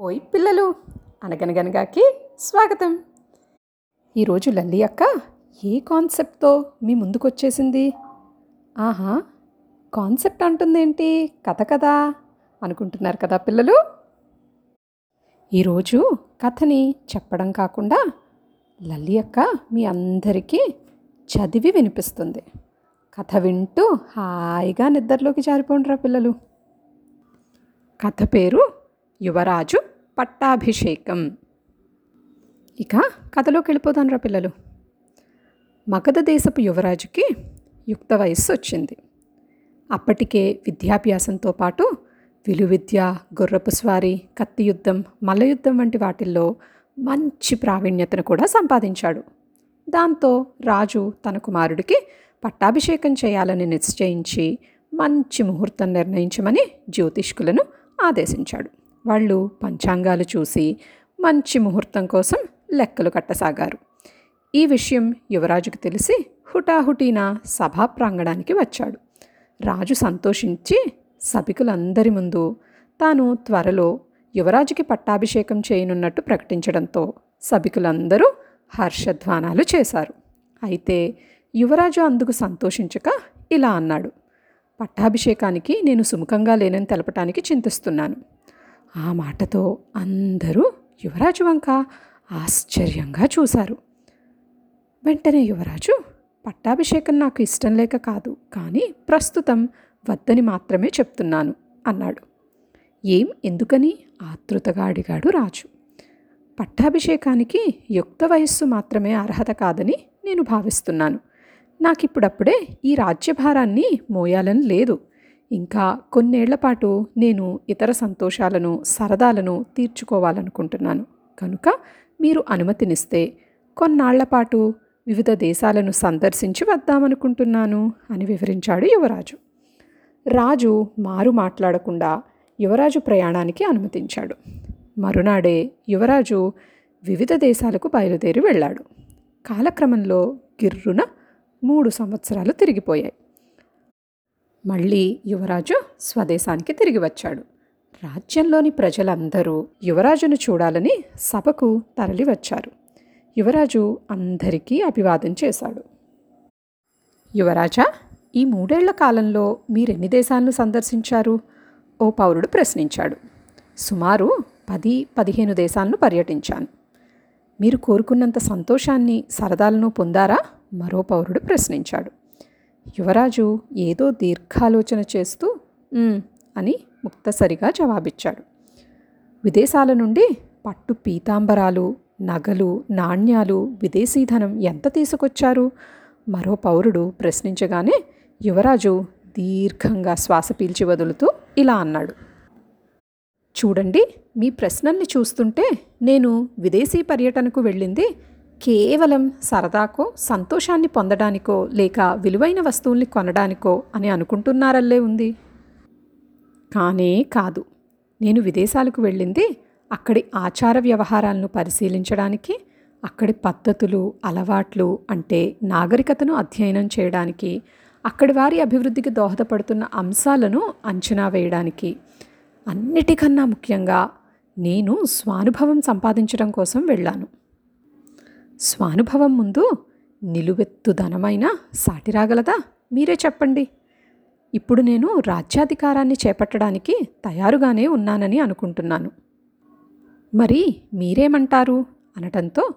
ఓయ్ పిల్లలు అనగనగనగాకి స్వాగతం. ఈరోజు లల్లి అక్క ఏ కాన్సెప్ట్తో మీ ముందుకు వచ్చేసింది ఆహా కాన్సెప్ట్ అంటుందేంటి? కథ కదా అనుకుంటున్నారు కదా పిల్లలు? ఈరోజు కథని చెప్పడం కాకుండా లల్లి అక్క మీ అందరికీ చదివి వినిపిస్తుంది. కథ వింటూ హాయిగా నిద్రలోకి జారిపోండిరా పిల్లలు. కథ పేరు యువరాజు పట్టాభిషేకం. ఇక కథలోకి వెళ్ళిపోదాం రా పిల్లలు. మగధ దేశపు యువరాజుకి యుక్త వయస్సు వచ్చింది. అప్పటికే విద్యాభ్యాసంతో పాటు విలువిద్య గుర్రపు స్వారీ కత్తి యుద్ధం మల్లయుద్ధం వంటి వాటిల్లో మంచి ప్రావీణ్యతను కూడా సంపాదించాడు. దాంతో రాజు తన కుమారుడికి పట్టాభిషేకం చేయాలని నిశ్చయించి మంచి ముహూర్తం నిర్ణయించమని జ్యోతిష్కులను ఆదేశించాడు. వాళ్ళు పంచాంగాలు చూసి మంచి ముహూర్తం కోసం లెక్కలు కట్టసాగారు. ఈ విషయం యువరాజుకు తెలిసి హుటాహుటీన సభా ప్రాంగణానికి వచ్చాడు. రాజు సంతోషించి సభికులందరి ముందు తాను త్వరలో యువరాజుకి పట్టాభిషేకం చేయనున్నట్టు ప్రకటించడంతో సభికులందరూ హర్షధ్వానాలు చేశారు. అయితే యువరాజు అందుకు సంతోషించక ఇలా అన్నాడు. పట్టాభిషేకానికి నేను సుముఖంగా లేనని తెలపటానికి చింతిస్తున్నాను. ఆ మాటతో అందరూ యువరాజు వంక ఆశ్చర్యంగా చూశారు. వెంటనే యువరాజు పట్టాభిషేకం నాకు ఇష్టం లేక కాదు కానీ ప్రస్తుతం వద్దని మాత్రమే చెప్తున్నాను అన్నాడు. ఏం? ఎందుకని? ఆతృతగా అడిగాడు రాజు. పట్టాభిషేకానికి యుక్త వయస్సు మాత్రమే అర్హత కాదని నేను భావిస్తున్నాను. నాకిప్పుడప్పుడే ఈ రాజ్యభారాన్ని మోయాలని లేదు. ఇంకా కొన్నేళ్ళ పాటు నేను ఇతర సంతోషాలను సరదాలను తీర్చుకోవాలనుకుంటున్నాను. కనుక మీరు అనుమతినిస్తే కొన్నాళ్ళ పాటు వివిధ దేశాలను సందర్శించి వద్దామనుకుంటున్నాను అని వివరించాడు యువరాజు. రాజు మారు మాట్లాడకుండా యువరాజు ప్రయాణానికి అనుమతించాడు. మరునాడే యువరాజు వివిధ దేశాలకు బయలుదేరి వెళ్ళాడు. కాలక్రమంలో గిర్రున మూడు సంవత్సరాలు తిరిగిపోయాయి. మళ్ళీ యువరాజు స్వదేశానికి తిరిగి వచ్చాడు. రాజ్యంలోని ప్రజలందరూ యువరాజును చూడాలని సభకు తరలి వచ్చారు యువరాజు అందరికీ అభివాదం చేశాడు. యువరాజా ఈ మూడేళ్ళ కాలంలో మీరెన్ని దేశాలను సందర్శించారు? ఓ పౌరుడు ప్రశ్నించాడు. సుమారు పది పదిహేను దేశాలను పర్యటించాను. మీరు కోరుకున్నంత సంతోషాన్ని సరదాలను పొందారా? మరో పౌరుడు ప్రశ్నించాడు. యువరాజు ఏదో దీర్ఘాలోచన చేస్తూ అని ముక్తసరిగా జవాబిచ్చాడు. విదేశాల నుండి పట్టు పీతాంబరాలు నగలు నాణ్యాలు విదేశీధనం ఎంత తీసుకొచ్చారు? మరో పౌరుడు ప్రశ్నించగానే యువరాజు దీర్ఘంగా శ్వాస పీల్చి వదులుతూ ఇలా అన్నాడు. చూడండి మీ ప్రశ్నల్ని చూస్తుంటే నేను విదేశీ పర్యటనకు వెళ్ళింది కేవలం సరదాకో సంతోషాన్ని పొందడానికో లేక విలువైన వస్తువుల్ని కొనడానికో అని అనుకుంటున్నారల్లే ఉంది. కానే కాదు. నేను విదేశాలకు వెళ్ళింది అక్కడి ఆచార వ్యవహారాలను పరిశీలించడానికి అక్కడి పద్ధతులు అలవాట్లు అంటే నాగరికతను అధ్యయనం చేయడానికి అక్కడి వారి అభివృద్ధికి దోహదపడుతున్న అంశాలను అంచనా వేయడానికి. అన్నిటికన్నా ముఖ్యంగా నేను స్వానుభవం సంపాదించడం కోసం వెళ్ళాను. స్వానుభవం ముందు నిలువెత్తు ధనమైన సాటి రాగలదా? మీరే చెప్పండి. ఇప్పుడు నేను రాజ్యాధికారాన్ని చేపట్టడానికి తయారుగానే ఉన్నానని అనుకుంటున్నాను. మరి మీరేమంటారు? అనటంతో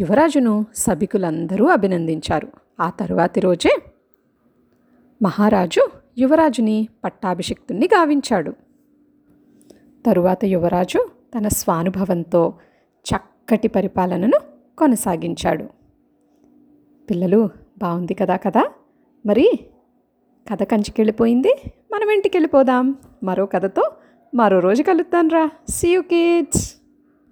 యువరాజును సభికులందరూ అభినందించారు. ఆ తరువాతి రోజే మహారాజు యువరాజుని పట్టాభిషిక్తుణ్ణి గావించాడు. తరువాత యువరాజు తన స్వానుభవంతో చక్కటి పరిపాలనను కొనసాగించాడు. పిల్లలు బాగుంది కదా కదా? మరి కథ కంచికెళ్ళిపోయింది. మనం ఇంటికి వెళ్ళిపోదాం మరో కథతో మరో రోజు కలుద్దాం రా సీ యూ కిడ్స్